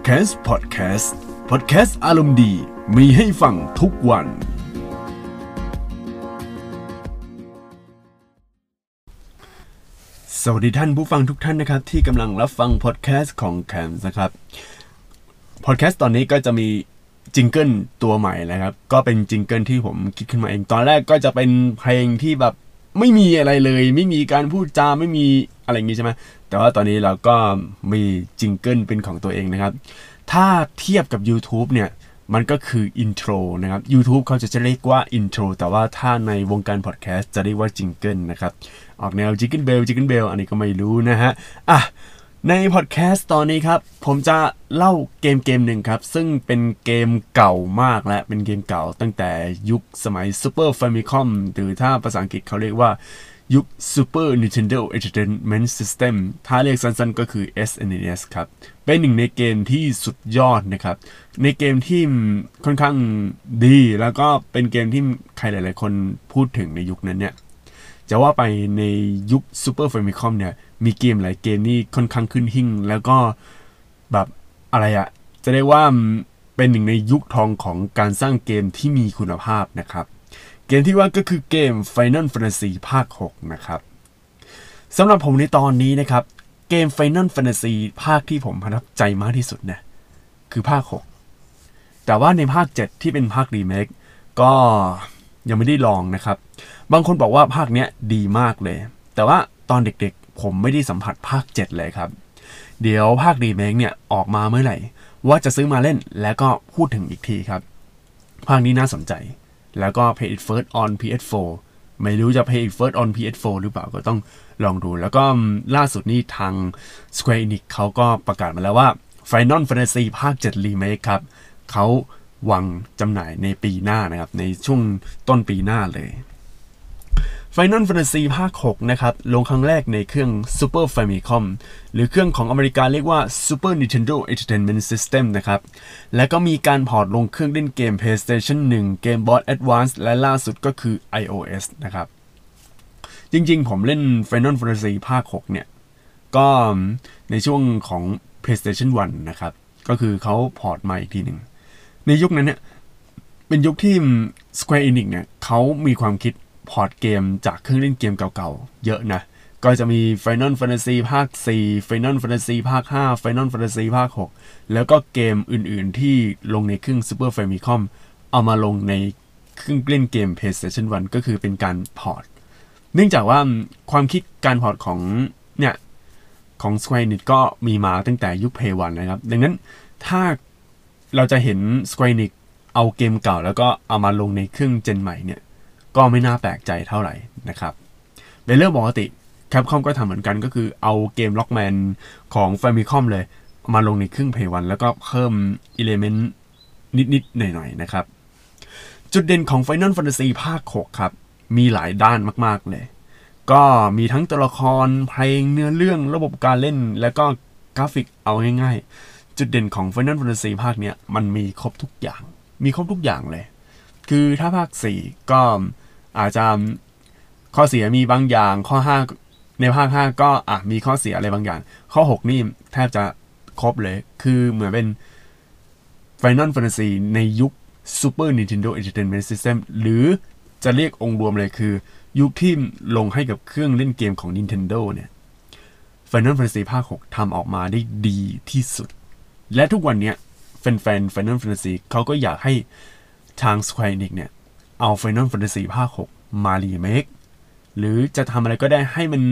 Cast Podcast Podcast อารมณ์ดีมีให้ฟังทุกวัน สวัสดีท่านผู้ฟังทุกท่านนะครับ ที่กำลังรับฟังพอดแคสต์ของ c a m นะครับพอดแคสต์ตอนนี้ก็จะมี jingle ตัวใหม่นะครับ ก็เป็น jingle ที่ผมคิดขึ้นมาเอง ตอนแรกก็จะเป็นเพลงที่แบบไม่มีอะไรเลย ไม่มีการพูดจาไม่มีอะไรอย่างนี้ใช่ไหม แต่ว่าตอนนี้เราก็มี jingle เป็นของตัวเองนะครับ ถ้าเทียบกับ YouTube เนี่ยมันก็คือ intro นะครับ YouTube เขาจะจะเรียกว่า intro แต่ว่าถ้าในวงการพอดแคสต์จะเรียกว่า jingle นะครับ ออกแนว jingle bell jingle bell อันนี้ก็ไม่รู้นะฮะอะในพอดแคสต์ตอนนี้ครับ ผมจะเล่าเกมเกมหนึ่งครับ ซึ่งเป็นเกมเก่ามากและเป็นเกมเก่าตั้งแต่ยุคสมัย Super Famicom หรือถ้าภาษาอังกฤษเขาเรียกว่า ยุค Super Nintendo Entertainment System ถ้าเรียกสั้นๆก็คือ SNES ครับ เป็นหนึ่งในเกมที่สุดยอดนะครับ ในเกมที่ค่อนข้างดี แล้วก็เป็นเกมที่ใครหลายๆ คนพูดถึงในยุคนั้นเนี่ย จะว่าไปในยุค Super Famicom เนี่ย มีเกมหลายเกมนี่ค่อนข้างขึ้นหิ่ง แล้วก็แบบอะไรอะจะได้ว่าเป็นหนึ่งในยุคทองของการสร้างเกมที่มีคุณภาพนะครับ เกมที่ว่าก็คือเกม Final Fantasy ภาค 6 นะครับสำหรับผมในตอนนี้นะครับ เกม Final Fantasy ภาคที่ผมประทับใจมากที่สุดเนี่ยคือภาค 6 แต่ว่าในภาค 7 ที่เป็นภาครีเมคก็ยังไม่ได้ลองนะครับ บางคนบอกว่าภาคเนี้ยดีมากเลย แต่ว่าตอนเด็กๆ ผมไม่ได้สัมผัสภาค 7 เลยครับ เดี๋ยวภาครีเมคเนี่ยออกมาเมื่อไหร่ ว่าจะซื้อมาเล่นแล้วก็พูดถึงอีกทีครับ ภาคนี้น่าสนใจ แล้วก็ Play it first on PS4 ไม่รู้จะ Play it first on PS4 หรือเปล่าก็ต้องลองดู แล้วก็ล่าสุดนี้ทาง Square Enix เขาก็ประกาศมาแล้วว่า Final Fantasy ภาค 7 Remake ครับเขาวางจำหน่ายในปีหน้านะครับ ในช่วงต้นปีหน้าเลย Final Fantasy ภาค 6 นะครับ ลงครั้งแรกในเครื่อง Super Famicom หรือเครื่องของอเมริกาเรียกว่า Super Nintendo Entertainment System นะครับ และก็มีการ port ลงเครื่องเล่นเกม PlayStation 1 Game Boy Advance และล่าสุดก็คือ iOS นะครับ จริงๆ ผมเล่น Final Fantasy ภาค 6 เนี่ย ก็ในช่วงของ PlayStation 1 นะครับ ก็คือเขา port มาอีกทีหนึ่ง ในยุคนั้นเนี่ย เป็นยุคที่ Square Enix เนี่ยเขามีความคิด port เกมจากเครื่องเล่นเกมเก่าๆ เยอะนะ ก็จะมี Final Fantasy ภาค 4 Final Fantasy ภาค 5 Final Fantasy ภาค 6 แล้วก็เกมอื่นๆที่ลงในเครื่อง Super Famicom เอามาลงในเครื่องเล่นเกม PlayStation 1 ก็คือเป็นการพอร์ต เนื่องจากว่าความคิดการพอร์ตของเนี่ยของ Square Enix ก็มีมาตั้งแต่ยุค Play 1นะครับ ดังนั้นถ้าเราจะเห็น Square Enix เอาเกมเก่าแล้วก็เอามาลงในเครื่องเจนใหม่เนี่ย ก็ไม่น่าแปลกใจเท่าไหร่นะครับเป็นเรื่องปกติ Capcom ก็ทำเหมือนกันก็คือเอาเกม Rockman ของ Famicom เลย มาลงในเครื่อง Play 1แล้วก็เพิ่ม element นิด ๆ หน่อย ๆ นะครับ จุดเด่นของ Final Fantasy ภาค 6 ครับ มีหลายด้านมาก ๆ เลย ก็มีทั้งตัวละครเพลงเนื้อเรื่องระบบการเล่น แล้วก็กราฟิกเอาง่าย ๆ จุดเด่นของ Final Fantasy ภาคเนี้ยมันมีครบทุกอย่าง มีครบทุกอย่างเลย คือถ้าภาค 4 ก็ อาจจะข้อเสียมีบางอย่าง ข้อ 5 ในภาค5ก็อะมีข้อเสียอะไรบางอย่าง ข้อ 6 นี่แทบจะครบเลย คือเหมือนเป็น Final Fantasy ในยุค Super Nintendo Entertainment System หรือจะเรียกองค์รวมเลยคือ ยุคที่ลงให้กับเครื่องเล่นเกมของ Nintendo เนี่ย Final Fantasy ภาค 6ทำออกมาได้ดีที่สุด และทุกวันนี้แฟนๆ Final Fantasy เขาก็อยากให้ทาง Square Enix เนี่ย เอา Final Fantasy ภาค 6 มารีเมคหรือจะทำอะไรก็ได้ให้มัน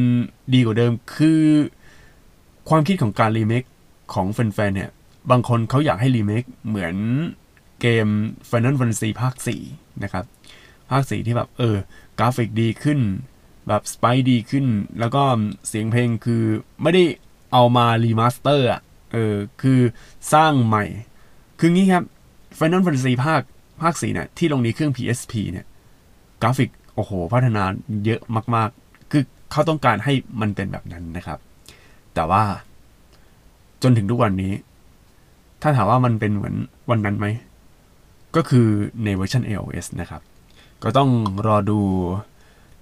ดีกว่าเดิมคือ ความคิดของการรีเมคของแฟนๆเนี่ย บางคนเขาอยากให้รีเมคเหมือนเกม Final Fantasy ภาค 4 นะครับ ภาค 4 ที่แบบ เออ กราฟิกดีขึ้น แบบสไปดีขึ้น แล้วก็เสียงเพลงคือไม่ได้เอามา remaster อะ เออ คือสร้างใหม่ คืองี้ครับ Final Fantasy ภาค ภาค4เนี่ยที่ลงในเครื่อง PSP เนี่ยกราฟิกโอ้โห พัฒนาเยอะมาก ๆ คือเขาต้องการให้มันเป็นแบบนั้นนะครับ แต่ว่าจนถึงทุกวันนี้ ถ้าถามว่ามันเป็นเหมือนวันนั้นไหม ก็คือในเวอร์ชัน iOS นะครับ ก็ต้องรอดู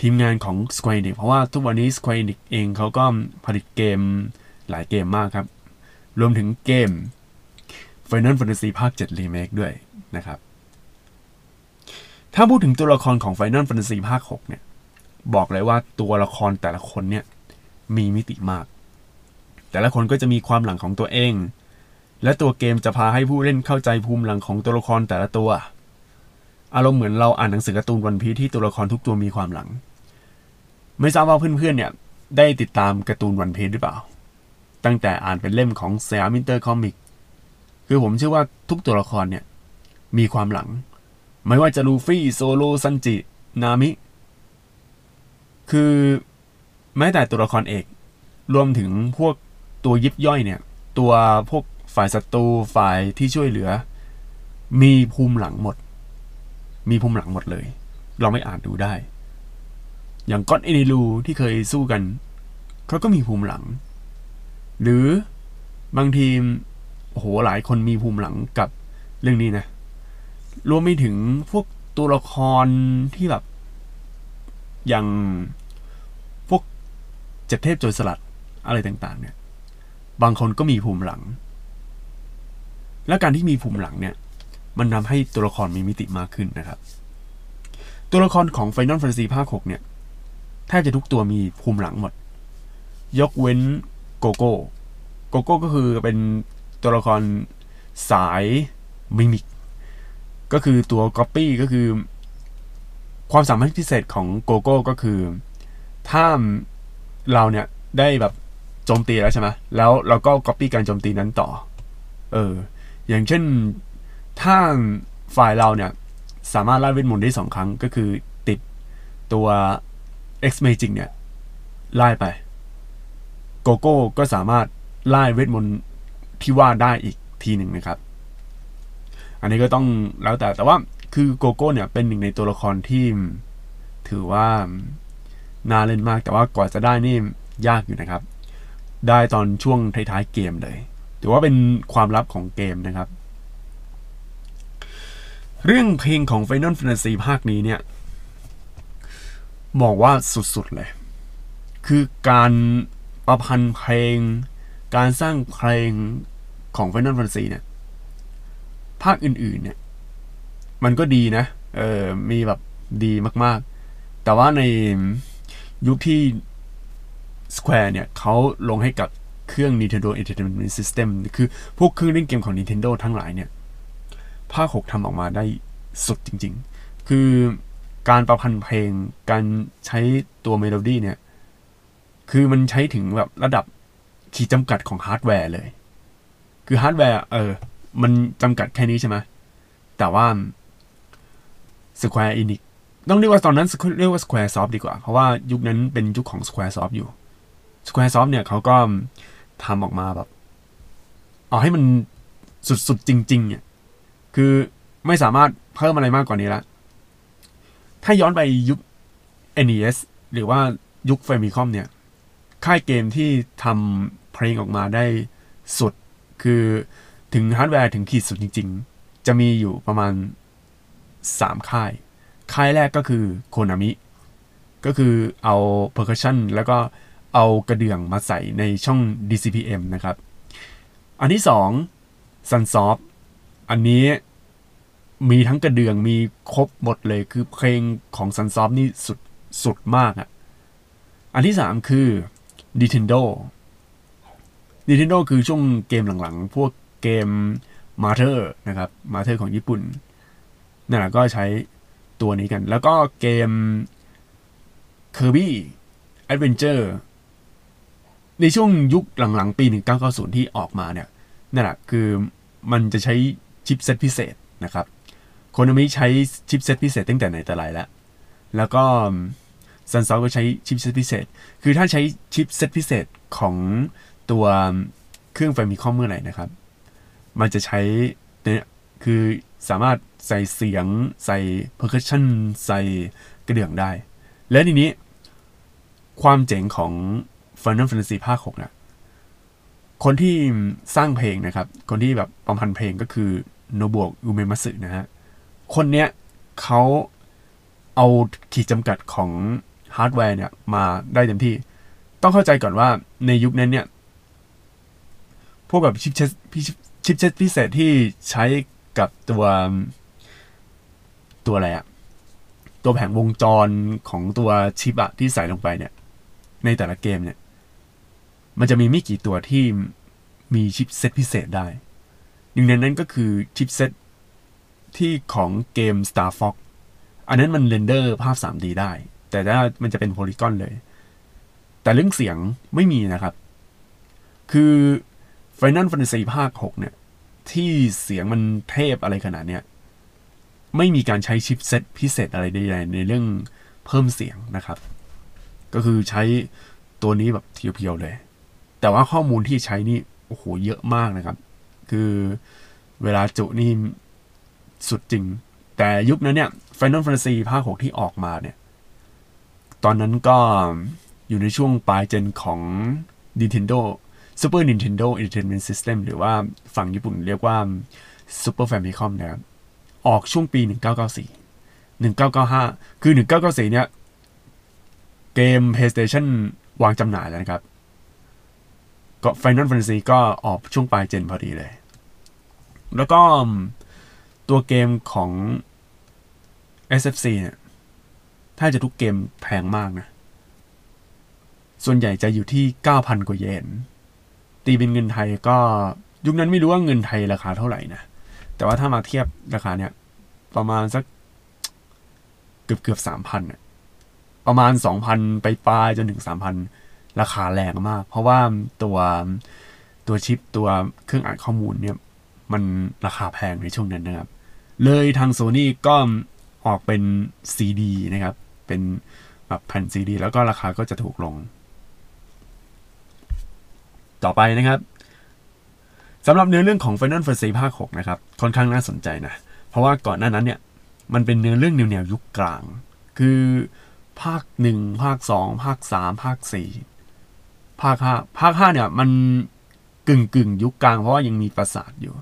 ทีมงานของ Square Enix เพราะว่าทุกวันนี้ Square Enix เองเขาก็ผลิตเกมหลายเกมมากครับ รวมถึงเกม Final Fantasy ภาค 7 Remake ด้วยนะครับ ถ้าพูดถึงตัวละครของ Final Fantasy ภาค 6 เนี่ย บอกเลยว่าตัวละครแต่ละคนเนี่ย มีมิติมาก แต่ละคนก็จะมีความหลังของตัวเอง และตัวเกมจะพาให้ผู้เล่นเข้าใจภูมิหลังของตัวละครแต่ละตัว อารมณ์เหมือนเราอ่านหนังสือการ์ตูน One Piece ที่ตัวละครทุกตัวมีความหลัง ไม่ทราบว่าเพื่อนๆเนี่ย ได้ติดตามการ์ตูน One Piece หรือเปล่า ตั้งแต่อ่านเป็นเล่มของสยามอินเตอร์คอมิกส์คือผมเชื่อว่าทุกตัวละครเนี่ย มีความหลัง ไม่ว่าจะลูฟี่โซโลซันจิ นามิ คือแม้แต่ตัวละครเอก รวมถึงพวกตัวยิบย่อยเนี่ย ตัวพวกฝ่ายศัตรูฝ่ายที่ช่วยเหลือ มีภูมิหลังหมด มีภูมิหลังหมดเลย เราไม่อ่านดูได้ อย่างก้อนเอนิลูที่เคยสู้กันเขาก็มีภูมิหลัง หรือบางทีโอ้โหหลายคนมีภูมิหลังกับเรื่องนี้นะ รวมไปถึงพวกตัวละครที่แบบ อย่างพวกเจ็ดเทพโจรสลัดอะไรต่าง ๆ เนี่ย บางคนก็มีภูมิหลัง และการที่มีภูมิหลังเนี่ย มันทำให้ตัวละครมีมิติมากขึ้นนะครับ ตัวละครของ Final Fantasy ภาค 6 เนี่ยแทบจะทุกตัวมีภูมิหลังหมด ยกเว้นโกโก้โกโก้ก็คือเป็นตัวละครสายมิมิก ก็คือตัวก๊อปปี้ก็คือ ความสามารถพิเศษของโกโก้ก็คือ ถ้าเราเนี่ยได้แบบโจมตีแล้วใช่ไหมแล้วเราก็ก๊อปปี้การโจมตีนั้นต่อ เออ อย่างเช่น ถ้าฝ่ายเราเนี่ย สามารถร่ายเวทมนต์ได้สองครั้ง ก็คือติดตัว X Magic เนี่ยร่ายไป โกโก้ก็สามารถร่ายเวทมนต์ที่ว่าได้อีกทีหนึ่งนะครับ อันนี้ก็ต้องแล้วแต่แต่ว่าคือโกโก้เนี่ยเป็นหนึ่งในตัวละครที่ถือว่าน่าเล่นมากแต่ว่ากว่าจะได้นี่ยากอยู่นะครับ ได้ตอนช่วงท้ายๆเกมเลยถือว่าเป็นความลับของเกมนะครับ เรื่องเพลงของ Final Fantasy ภาคนี้เนี่ยบอกว่าสุดๆเลย คือการประพันธ์เพลง การสร้างเพลงของ Final Fantasy เนี่ย ภาคอื่นๆ เนี่ย มันก็ดีนะ เออมีแบบดีมากๆ แต่ว่าในยุคที่ Square เนี่ยเขาลงให้กับเครื่อง Nintendo Entertainment System คือพวกเครื่องเล่นเกมของ Nintendo ทั้งหลายเนี่ย ภาค 6ทำออกมาได้สุดจริง ๆ คือการประพันธ์เพลง การใช้ตัวเมโลดี้เนี่ย คือมันใช้ถึงแบบระดับขีดจำกัดของฮาร์ดแวร์เลย คือฮาร์ดแวร์ เออ มันจำกัดแค่นี้ใช่ไหมแต่ว่า Square Enix ต้องเรียกว่าตอนนั้น เรียกว่า Square Soft ดีกว่า เพราะว่ายุคนั้นเป็นยุคของ Square Soft อยู่ Square Soft เนี่ยเขาก็ทำออกมาแบบ เอาให้มันสุดๆจริงๆเนี่ยคือไม่สามารถเพิ่มอะไรมากกว่านี้ละ ถ้าย้อนไปยุค NES หรือว่ายุค Famicom เนี่ย ค่ายเกมที่ทำเพลงออกมาได้สุดคือ ถึงฮาร์ดแวร์ถึงขีดสุดจริง ๆ จะมีอยู่ประมาณ 3 ค่าย ค่ายแรกก็คือโคนามิ ก็คือเอา percussion แล้วก็เอากระเดื่องมาใส่ในช่อง DCPM นะครับ อันที่สอง Sunsoft อันนี้มีทั้งกระเดื่องมีครบหมดเลยคือเพลงของ Sunsoft นี่สุดสุดมากอะ่ะ อันที่สามคือ Nintendo Nintendo คือช่วงเกมหลังๆ พวก เกม m a t e r นะครับ m a t e r ของญี่ปุ่นนั่นแหละก็ใช้ตัวนี้กัน แล้วก็เกม Kirby Adventure ในช่วงยุคหลังๆ ปี 1990 ที่ออกมาเนี่ยนั่นแหละคือมันจะใช้ chipset พิเศษนะครับ Konami ใช้ chipset พิเศษตั้งแต่ไหนแต่ไรแล้ว แล้วก็ Sunsoft ก็ใช้ chipset พิเศษ คือถ้าใช้ chipset พิเศษของตัวเครื่อง Famicom เมื่อไหร่นะครับ มันจะใช้เนี่ยคือสามารถใส่เสียงใส่ percussion ใส่กระเดื่องได้ และทีนี้ความเจ๋งของ Final Fantasy ภาค6นะคนที่สร้างเพลงนะครับ คนที่แบบประพันธ์เพลงก็คือโนบุโอะ อุเอมัตสึนะฮะ คนเนี้ยเขาเอาขีดจำกัดของฮาร์ดแวร์เนี่ยมาได้เต็มที่ ต้องเข้าใจก่อนว่าในยุคนั้นเนี่ย พวกแบบ chipset chipset พิเศษที่ใช้กับตัวตัวอะไรอะตัวแผงวงจรของตัวชิปอะที่ใส่ลงไปเนี่ย ในแต่ละเกมเนี่ย มันจะมีไม่กี่ตัวที่มี chipset พิเศษได้ หนึ่งในนั้นก็คือ chipset ที่ของเกม Star Fox อันนั้นมัน render ภาพ 3D ได้ แต่ถ้ามันจะเป็น polygon เลย แต่เรื่องเสียงไม่มีนะครับ คือ Final Fantasy ภาค 6 เนี่ย ที่เสียงมันเทพอะไรขนาดเนี้ยไม่มีการใช้ชิปเซตพิเศษอะไรใดๆในเรื่องเพิ่มเสียงนะครับ ก็คือใช้ตัวนี้แบบเพียวๆเลย แต่ว่าข้อมูลที่ใช้นี่โอ้โหเยอะมากนะครับ คือเวลาจุนี่สุดจริง แต่ยุคนั้นเนี่ย Final Fantasy ภาค 6 ที่ออกมาเนี่ย ตอนนั้นก็อยู่ในช่วงปลายเจนของ Nintendo Super Nintendo Entertainment System หรือว่าฝั่งญี่ปุ่นเรียกว่า Super Famicom นะครับออกช่วงปี 1994 1995 คือ 1994 เนี่ย เกม PlayStation วางจำหน่ายแล้วนะครับ ก็ Final Fantasy ก็ออกช่วงปลายเจนพอดีเลย แล้วก็ตัวเกมของ SFC เนี่ย ถ้าจะทุกเกมแพงมากนะ ส่วนใหญ่จะอยู่ที่ 9,000 กว่าเยน ตีเป็นเงินไทยก็ยุคนั้นไม่รู้ว่าเงินไทยราคาเท่าไหร่นะ แต่ว่าถ้ามาเทียบราคาเนี่ยประมาณสักเกือบเกือบสามพันประมาณสองพันไปปลายจนถึงสามพันราคาแรงมาก เพราะว่าตัวตัวชิปตัวเครื่องอ่านข้อมูลเนี่ย มันราคาแพงในช่วงนั้นนะครับ เลยทางโซนี่ก็ออกเป็นซีดีนะครับ เป็นแบบแผ่นซีดี แล้วก็ราคาก็จะถูกลง ต่อไปนะครับสำหรับเนื้อเรื่องของ Final Fantasy ภาค 6 นะครับ ค่อนข้างน่าสนใจนะ เพราะว่าก่อนหน้านั้นเนี่ยมันเป็นเนื้อเรื่องแนวๆยุคกลาง คือภาคหนึ่งภาคสองภาคสามภาคสี่ภาคห้าภาคห้าเนี่ยมันกึ่งกึ่งยุคกลางเพราะว่ายังมีปราสาทอยู่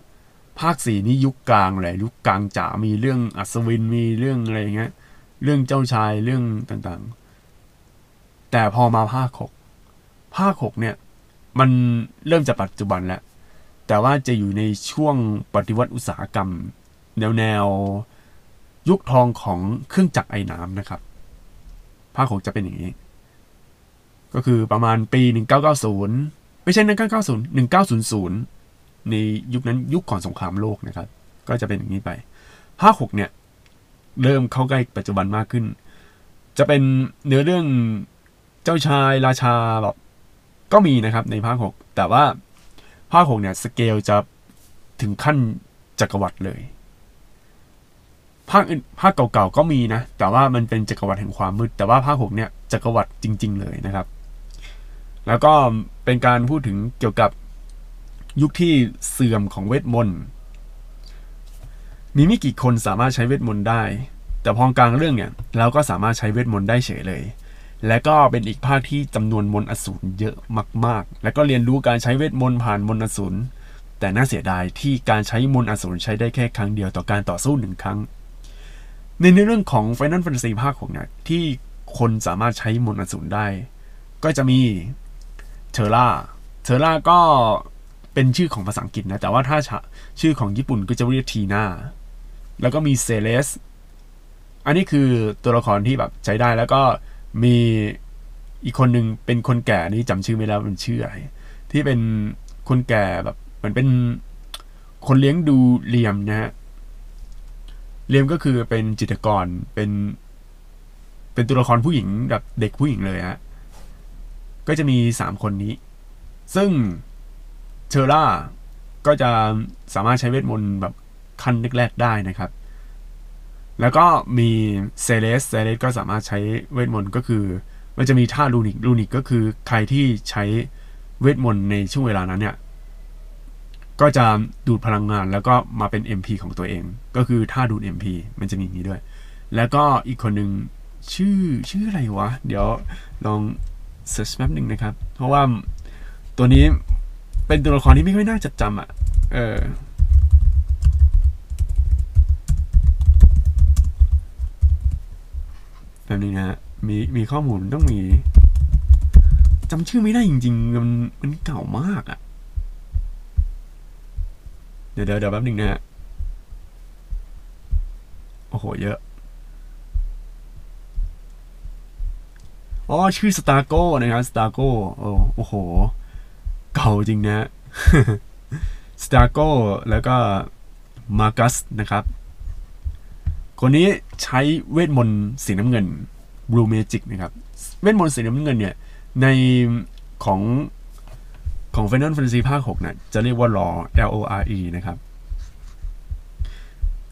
ภาคสี่นี่ยุคกลางเลยยุคกลางจ๋ามีเรื่องอัศวินมีเรื่องอะไรเงี้ยเรื่องเจ้าชายเรื่องต่างๆ แต่พอมาภาคหกภาคหกเนี่ย มันเริ่มจากปัจจุบันแล้ว แต่ว่าจะอยู่ในช่วงปฏิวัติอุตสาหกรรม แนวแนวยุคทองของเครื่องจักรไอ้น้ำนะครับ ภาคหกจะเป็นอย่างนี้ ก็คือประมาณปี 1990 ไม่ใช่ 1990 1900 ในยุคนั้นยุคก่อนสงครามโลกนะครับ ก็จะเป็นอย่างนี้ไป ภาคหกเนี่ย เริ่มเข้าใกล้ปัจจุบันมากขึ้น จะเป็นเนื้อเรื่องเจ้าชายราชาแบบ ก็มีนะครับในภาคหกแต่ว่าภาคหกเนี่ยสเกลจะถึงขั้นจักรวรรดิเลย ภาคอื่นภาคเก่าๆก็มีนะ แต่ว่ามันเป็นจักรวรรดิแห่งความมืด แต่ว่าภาคหกเนี่ยจักรวรรดิจริง ๆ เลยนะครับ แล้วก็เป็นการพูดถึงเกี่ยวกับยุคที่เสื่อมของเวทมนต์ มีไม่กี่คนสามารถใช้เวทมนต์ได้ แต่พอกลางเรื่องเนี่ยเราก็สามารถใช้เวทมนต์ได้เฉยเลย และก็เป็นอีกภาคที่จำนวนมนอสูรเยอะมาก ๆ และก็เรียนรู้การใช้เวทมนต์ผ่านมนอสูรแต่น่าเสียดายที่การใช้มนอสูรใช้ได้แค่ครั้งเดียวต่อการต่อสู้หนึ่งครั้ง ในเรื่องของ Final Fantasy ภาคของเนี่ยที่คนสามารถใช้มนอสูรได้ ก็จะมีเทอร่าเทอร่าก็เป็นชื่อของภาษาอังกฤษนะ แต่ว่าถ้าชื่อของญี่ปุ่นก็จะเรียกทีน่าแล้วก็มีเซเลสอันนี้คือตัวละครที่แบบใช้ได้แล้วก็ มีอีกคนหนึ่งเป็นคนแก่นี่จำชื่อไม่แล้มันชื่ออะไรที่เป็นคนแก่แบบเหมือนเป็นคนเลี้ยงดู Relm นะฮะ Relm ก็คือเป็นจิตรกรเป็น เป็นตัวละครผู้หญิงแบบเด็กผู้หญิงเลยฮะก็จะมีสามคนนี้ ซึ่ง Terra ก็จะสามารถใช้เวทมนต์แบบขั้นแรกๆได้นะครับ แล้วก็มี Celes Celes ก็สามารถใช้เวทมนต์ก็คือ มันจะมีท่า Runic Runic ก็คือใครที่ใช้เวทมนต์ในช่วงเวลานั้นเนี่ย ก็จะดูดพลังงานแล้วก็มาเป็น MP ของตัวเอง ก็คือท่าดูด MP มันจะมีอย่างนี้ด้วย แล้วก็อีกคนหนึ่งชื่อชื่ออะไรวะ เดี๋ยวลอง search แป๊บหนึ่งนะครับ เพราะว่าตัวนี้เป็นตัวละครที่ไม่ค่อยน่าจดจำอะ เออ แบบนี้นะมีมีข้อมูลต้องมีจำชื่อไม่ได้จริงๆ มันมันเก่ามากอะ่ะ เดี๋ยวเดี๋ยวเดี๋ยวแป๊บนึงนะฮะ โอ้โห เยอะ อ๋อ ชื่อสตาร์โก้นะครับสตาร์โก้โอ้โอ้โหเก่าจริงนะสตาร์โก้แล้วก็Magus นะครับ คนนี้ใช้เวทมนต์สีน้ำเงิน Blue Magic นะครับ เวทมนต์สีน้ำเงินเนี่ย ในของของ Final Fantasy ภาค6เนี่ยจะเรียกว่า Lore L O R E นะครับ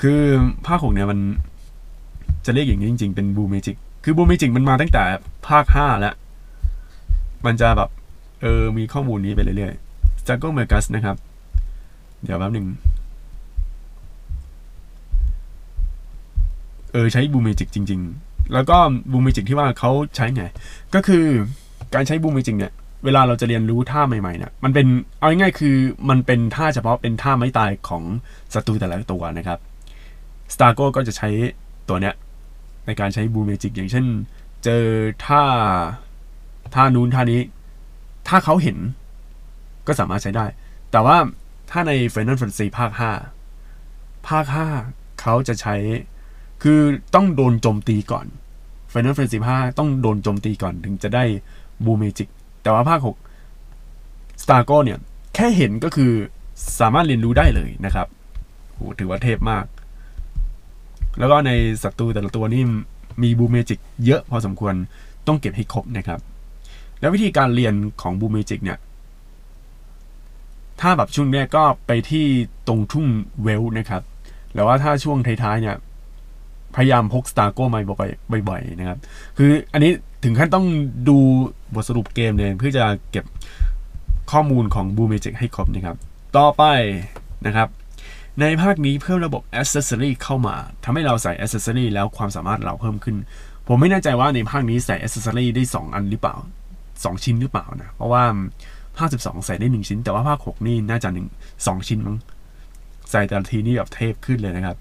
คือภาค6เนี่ยมันจะเรียกอย่างนี้จริงๆ เป็น Blue Magic คือ Blue Magic มันมาตั้งแต่ภาค 5 แล้ว มันจะแบบ เออ มีข้อมูลนี้ไปเรื่อยๆ Jungle m e r g u s นะครับ เดี๋ยวแป๊บหนึ่ง เออใช้บูเมจิกจริง ๆ แล้วก็บูเมจิกที่ว่าเขาใช้ไง ก็คือการใช้บูเมจิกเนี่ยเวลาเราจะเรียนรู้ท่าใหม่ๆเนี่ยมันเป็นเอาง่ายๆคือมันเป็นท่าเฉพาะเป็นท่าไม่ตายของศัตรูแต่ละตัวนะครับสตาร์โกก็จะใช้ตัวเนี้ยในการใช้บูเมจิกอย่างเช่น เจอท่าท่านู้นท่านี้ ถ้าเขาเห็นก็สามารถใช้ได้ แต่ว่าถ้าใน Final Fantasy ภาค 5 ภาค 5 เขาจะใช้ คือต้องโดนโจมตีก่อน Final Fantasy 5ต้องโดนโจมตีก่อนถึงจะได้บูเมจิก แต่ว่าภาค 6 Star g o เนี่ย แค่เห็นก็คือสามารถเรียนรู้ได้เลยนะครับโหถือว่าเทพมาก แล้วก็ในศัตรูแต่ละตัวนี่มี Blue Magic เยอะพอสมควรต้องเก็บให้ครบนะครับ แล้ววิธีการเรียนของ Blue Magic เนี่ย ถ้าแบบช่วงเนี้ยก็ไปที่ตรงทุ่งเวลนะครับ แล้วว่าถ้าช่วงท้ายๆเนี่ย พยายามพก Strago มาบ่อยๆนะครับ คืออันนี้ถึงขั้นต้องดูบทสรุปเกมเลยเพื่อจะเก็บข้อมูลของ Blue Magic ให้ครบนะครับ ต่อไปนะครับ ในภาคนี้เพิ่มระบบ Accessory เข้ามาทำให้เราใส่ Accessory แล้วความสามารถเราเพิ่มขึ้น ผมไม่แน่ใจว่าในภาคนี้ใส่ Accessory ได้ 2 อันหรือเปล่า 2 ชิ้นหรือเปล่านะ เพราะว่าภาค12 ใส่ได้ 1 ชิ้น แต่ว่าภาค 6 นี่น่าจะ1 2 ชิ้นมั้งใส่แต่ละทีนี่แบบเทพขึ้นเลยนะครับ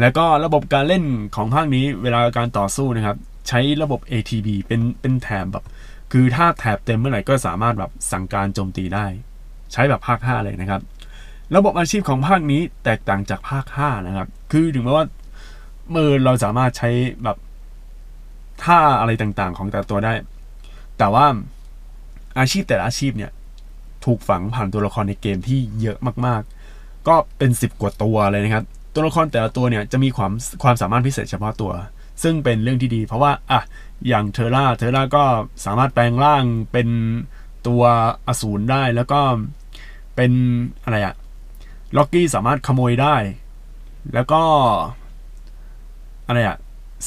แล้วก็ระบบการเล่นของภาคนี้เวลาการต่อสู้นะครับ ใช้ระบบ ATB เป็นเป็นแถบแบบ คือถ้าแถบเต็มเมื่อไหร่ก็สามารถแบบสั่งการโจมตีได้ ใช้แบบภาค 5 เลยนะครับ ระบบอาชีพของภาคนี้แตกต่างจากภาค 5 นะครับ คือถึงแม้ว่าเมื่อเราสามารถใช้แบบท่าอะไรต่างๆ ของแต่ตัวได้ แต่ว่าอาชีพแต่ละอาชีพเนี่ยถูกฝังผ่านตัวละครในเกมที่เยอะมาก ๆ ก็เป็น 10 กว่าตัวเลยนะครับ ตัวละครแต่ละตัวเนี่ยจะมีความความสามารถพิเศษเฉพาะตัว ซึ่งเป็นเรื่องที่ดี เพราะว่าอะอย่างเทอร่าเทอร่าก็สามารถแปลงร่างเป็นตัวอสูรได้แล้วก็เป็นอะไรอะล็อกกี้สามารถขโมยได้ แล้วก็อะไรอะ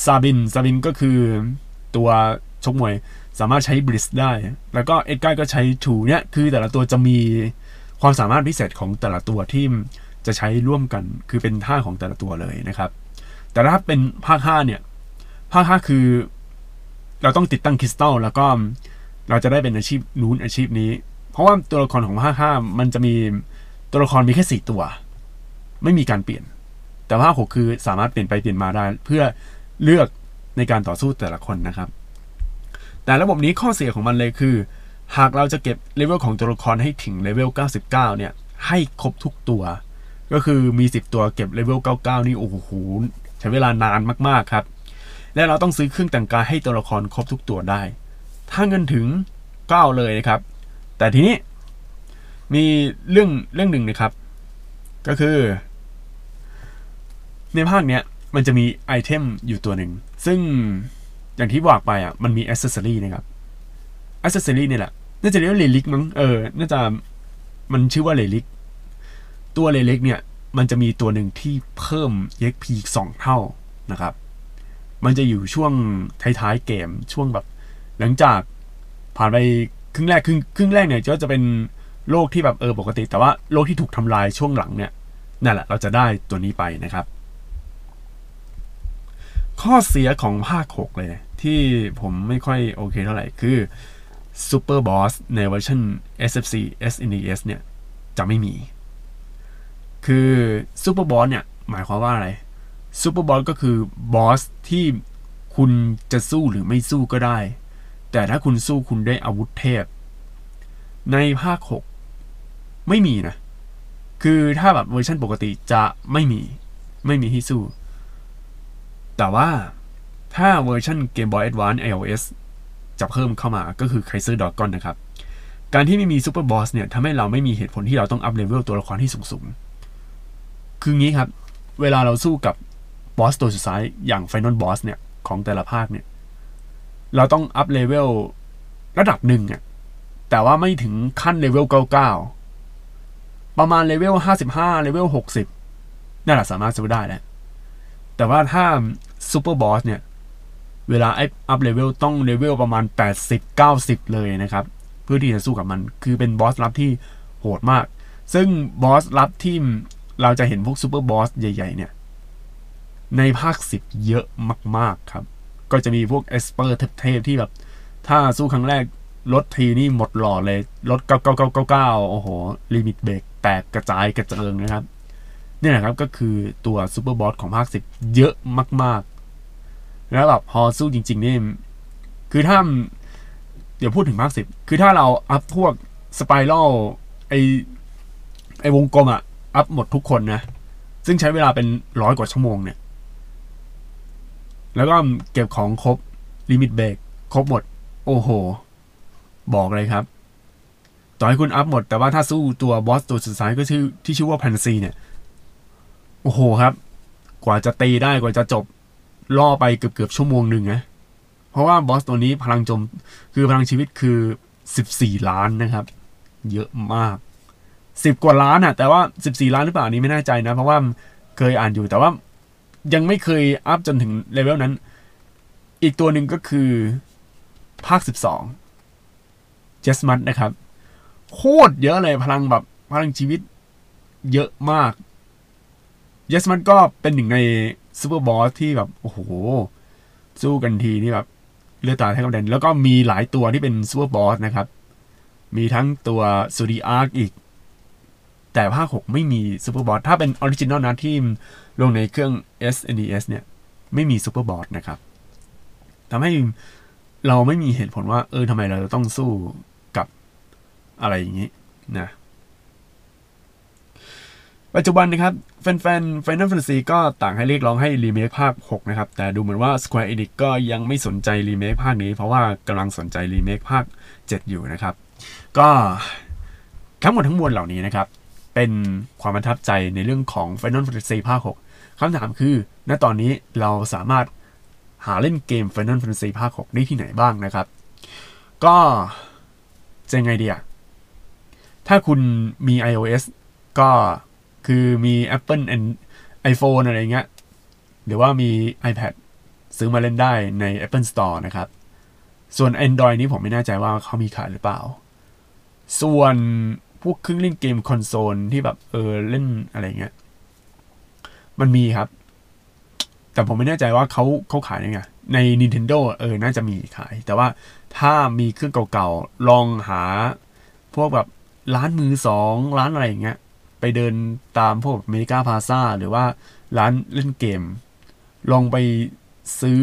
ซาบินซาบินก็คือตัวชกมวยสามารถใช้บริสได้ แล้วก็เอ็ดการ์ก็ใช้ถูเนี่ยคือแต่ละตัวจะมีความสามารถพิเศษของแต่ละตัวที่ จะใช้ร่วมกันคือเป็นท่าของแต่ละตัวเลยนะครับ แต่ถ้าเป็นภาค5เนี่ย ภาค5คือ เราต้องติดตั้งคริสตัลแล้วก็เราจะได้เป็นอาชีพนู้นอาชีพนี้ เพราะว่าตัวละครของภาค5มันจะมีตัวละครมีแค่สี่ตัว ไม่มีการเปลี่ยน แต่ภาค6คือสามารถเปลี่ยนไปเปลี่ยนมาได้ เพื่อเลือกในการต่อสู้แต่ละคนนะครับ แต่ระบบนี้ข้อเสียของมันเลยคือ หากเราจะเก็บเลเวลของตัวละครให้ถึงเลเวล99 เนี่ย ให้ครบทุกตัว ก็คือมี 10 ตัวเก็บเลเวล99 นี่โอ้โหใช้เวลานานมากๆครับ และเราต้องซื้อเครื่องแต่งกายให้ตัวละครครบทุกตัวได้ ถ้าเงินถึงก็เอาเลยนะครับ แต่ทีนี้มีเรื่องเรื่องหนึ่งนะครับ ก็คือ ในภาคเนี้ยมันจะมี item อยู่ตัวหนึ่ง ซึ่งอย่างที่บอกไปอะมันมีอ c เซสซอรีนะครับอ c เซสซอรีเนี่ยแหละน่าจะเรียกว่าเลลิกมั้งเออ น่าจะมันชื่อว่าเลลิก ตัวเลลิกเนี่ย มันจะมีตัวหนึ่งที่เพิ่ม EXP สองเท่านะครับ มันจะอยู่ช่วงท้ายๆเกมช่วงแบบ หลังจากผ่านไปครึ่งแรกครึ่งครึ่งแรกเนี่ยก็จะเป็นโลกที่แบบเออปกติ แต่ว่าโลกที่ถูกทำลายช่วงหลังเนี่ยนั่นแหละเราจะได้ตัวนี้ไปนะครับ ข้อเสียของภาค 6 เลย ที่ผมไม่ค่อยโอเคเท่าไหร่คือ Super Boss ในเวอร์ชัน SFC SNES เนี่ย จะไม่มี คือ Super Boss เนี่ยหมายความว่าอะไร Super Boss ก็คือบอสที่คุณจะสู้หรือไม่สู้ก็ได้ แต่ถ้าคุณสู้คุณได้อาวุธเทพ ในภาค 6 ไม่มีนะ คือถ้าแบบเวอร์ชันปกติจะไม่มี ไม่มีให้สู้ แต่ว่าถ้าเวอร์ชัน Game Boy Advance iOS จะเพิ่มเข้ามาก็คือ Kaiser Dragon นะครับ การที่ไม่มี Super Boss เนี่ยทำให้เราไม่มีเหตุผลที่เราต้อง up level ตัวละครที่สูงๆ คืองี้ครับ เวลาเราสู้กับบอสตัวสุดท้ายอย่าง Final Boss เนี่ย ของแต่ละภาคเนี่ย เราต้อง up level ระดับหนึ่งอะแต่ว่าไม่ถึงขั้นเลเวล99 ประมาณเลเวล55เลเวล60นั่นแหละสามารถสู้ได้แล้วแต่ว่าถ้า Super Boss เนี่ย เวลาไอัพเลเวลต้องเลเวลประมาณ 80 90 เลยนะครับ เพื่อที่จะสู้กับมัน คือเป็นบอสลับที่โหดมาก ซึ่งบอสลับที่ เราจะเห็นพวก Super Boss ใหญ่ ๆ เนี่ย ในภาค10เยอะมาก ๆ ครับ ก็จะมีพวก Esper เทพๆที่แบบ ถ้าสู้ครั้งแรกลดทีนี่หมดหลอดเลยลด 9999โอ้โห Limit Break แตกกระจายกระเจิงนะครับ เนี่ยนะครับก็คือตัว Super Boss ของภาค10เยอะมาก ๆ แล้วแบบพอสู้จริง ๆ นี่ คือถ้าเดี๋ยวพูดถึงภาค10คือถ้าเรา up พวก spiral ไอไอวงกลมอะ up หมดทุกคนนะ ซึ่งใช้เวลาเป็นร้อยกว่าชั่วโมงเนี่ย แล้วก็เก็บของครบ Limit Break ครบหมด โอ้โห บอกเลยครับ ต่อให้คุณ up หมด แต่ว่าถ้าสู้ตัวบอสตัวสุดท้ายก็ชื่อที่ชื่อว่า Penance เนี่ย โอ้โหครับ กว่าจะตีได้กว่าจะจบ ล่อไปเกือบเกือบชั่วโมงหนึ่งนะเพราะว่าบอสตัวนี้พลังจมคือพลังชีวิตคือสิบสี่ล้านนะครับ เยอะมาก สิบกว่าล้านอะแต่ว่าสิบสี่ล้านหรือเปล่านี้ไม่แน่ใจนะ เพราะว่าเคยอ่านอยู่แต่ว่ายังไม่เคย up จนถึง level นั้น อีกตัวหนึ่งก็คือ ภาคสิบสอง Yiazmat นะครับ โคตรเยอะเลยพลังแบบพลังชีวิตเยอะมาก Yiazmat ก็เป็นหนึ่งใน Super Boss ที่แบบ โอ้โห สู้กันทีนี่แบบ เลือดตาแทบกระเด็นแล้วก็มีหลายตัวที่เป็น Super Boss นะครับ มีทั้งตัวซูดีอาร์กอีก แต่ภาค 6 ไม่มี super boss ถ้าเป็น original นะที่ลงในเครื่อง SNES เนี่ย ไม่มี super boss นะครับทำให้เราไม่มีเหตุผลว่า เออทำไมเราต้องสู้กับอะไรอย่างนี้นะปัจจุบันนะครับ แฟนๆ Final Fantasy ก็ต่างให้เรียกร้องให้รีเมคภาค 6 นะครับ แต่ดูเหมือนว่า Square Enix ก็ยังไม่สนใจรีเมคภาคนี้ เพราะว่ากำลังสนใจรีเมคภาค 7 อยู่นะครับ ก็ทั้งหมดทั้งมวลเหล่านี้นะครับ เป็นความประทับใจในเรื่องของ Final Fantasy ภาค 6คำถามคือ ณ ตอนนี้เราสามารถหาเล่นเกม Final Fantasy ภาค 6 ได้ที่ไหนบ้างนะครับ ก็จะไงดีอะถ้าคุณมี iOS ก็คือมี Apple and iPhone อะไรเงี้ย หรือว่ามี iPad ซื้อมาเล่นได้ใน Apple Store นะครับ ส่วน Android นี้ผมไม่แน่ใจว่าเขามีขายหรือเปล่า ส่วน พวกเครื่องเล่นเกมคอนโซลที่แบบเออเล่นอะไรเงี้ย มันมีครับ แต่ผมไม่แน่ใจว่าเขาเขาขายยังไง ใน Nintendo เออ น่าจะมีขาย แต่ว่าถ้ามีเครื่องเก่าๆ ลองหา พวกแบบร้านมือสองร้านอะไรอย่างเงี้ย ไปเดินตามพวกเมกาพลาซ่าหรือว่าร้านเล่นเกม ลองไปซื้อ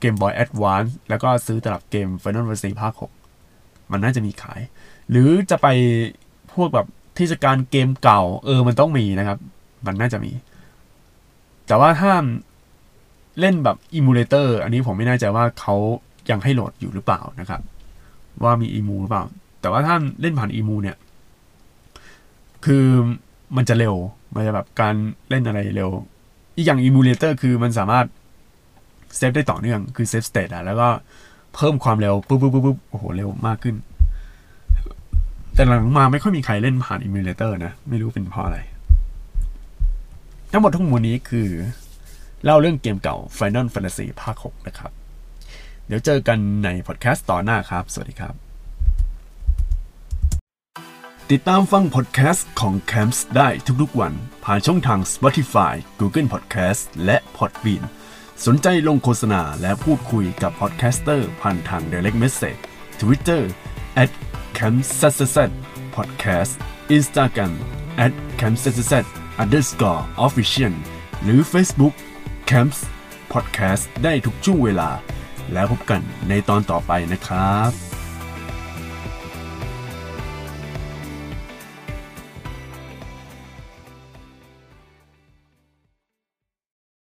Game Boy Advance แล้วก็ซื้อตลับเกม Final Fantasy ภาค 6 มันน่าจะมีขาย หรือจะไป พวกแบบที่จะการเกมเก่า เออ มันต้องมีนะครับ มันน่าจะมี แต่ว่าถ้าเล่นแบบ emulator อันนี้ผมไม่แน่ใจว่าเขายังให้โหลดอยู่หรือเปล่านะครับ ว่ามีอีมูหรือเปล่า แต่ว่าถ้าเล่นผ่านอีมูเนี่ย คือมันจะเร็ว มันจะแบบการเล่นอะไรเร็ว อีกอย่าง emulator คือมันสามารถเซฟได้ต่อเนื่อง คือ save state อะแล้วก็เพิ่มความเร็วปุ๊บปุ๊บปุ๊บโอ้โห เร็วมากขึ้น แต่หลังมาไม่ค่อยมีใครเล่นผ่าน emulator นะ ไม่รู้เป็นเพราะอะไร ทั้งหมดทั้งมวลนี้คือ เล่าเรื่องเกมเก่า Final Fantasy ภาค 6 นะครับ เดี๋ยวเจอกันในพอดแคสต์ตอนหน้าครับ สวัสดีครับ ติดตามฟังพอดแคสต์ของ Camps ได้ทุกๆวัน ผ่านช่องทาง Spotify Google Podcast และ Podbean สนใจลงโฆษณาและพูดคุยกับ podcaster ผ่านทาง Direct Message Twitter at c a m p s s podcast Instagram at c a m p s s underscore official หรือ Facebook Camps Podcast ได้ทุกช่วงเวลา แล้วพบกันในตอนต่อไปนะครับ